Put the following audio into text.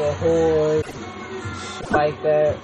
the whole like that.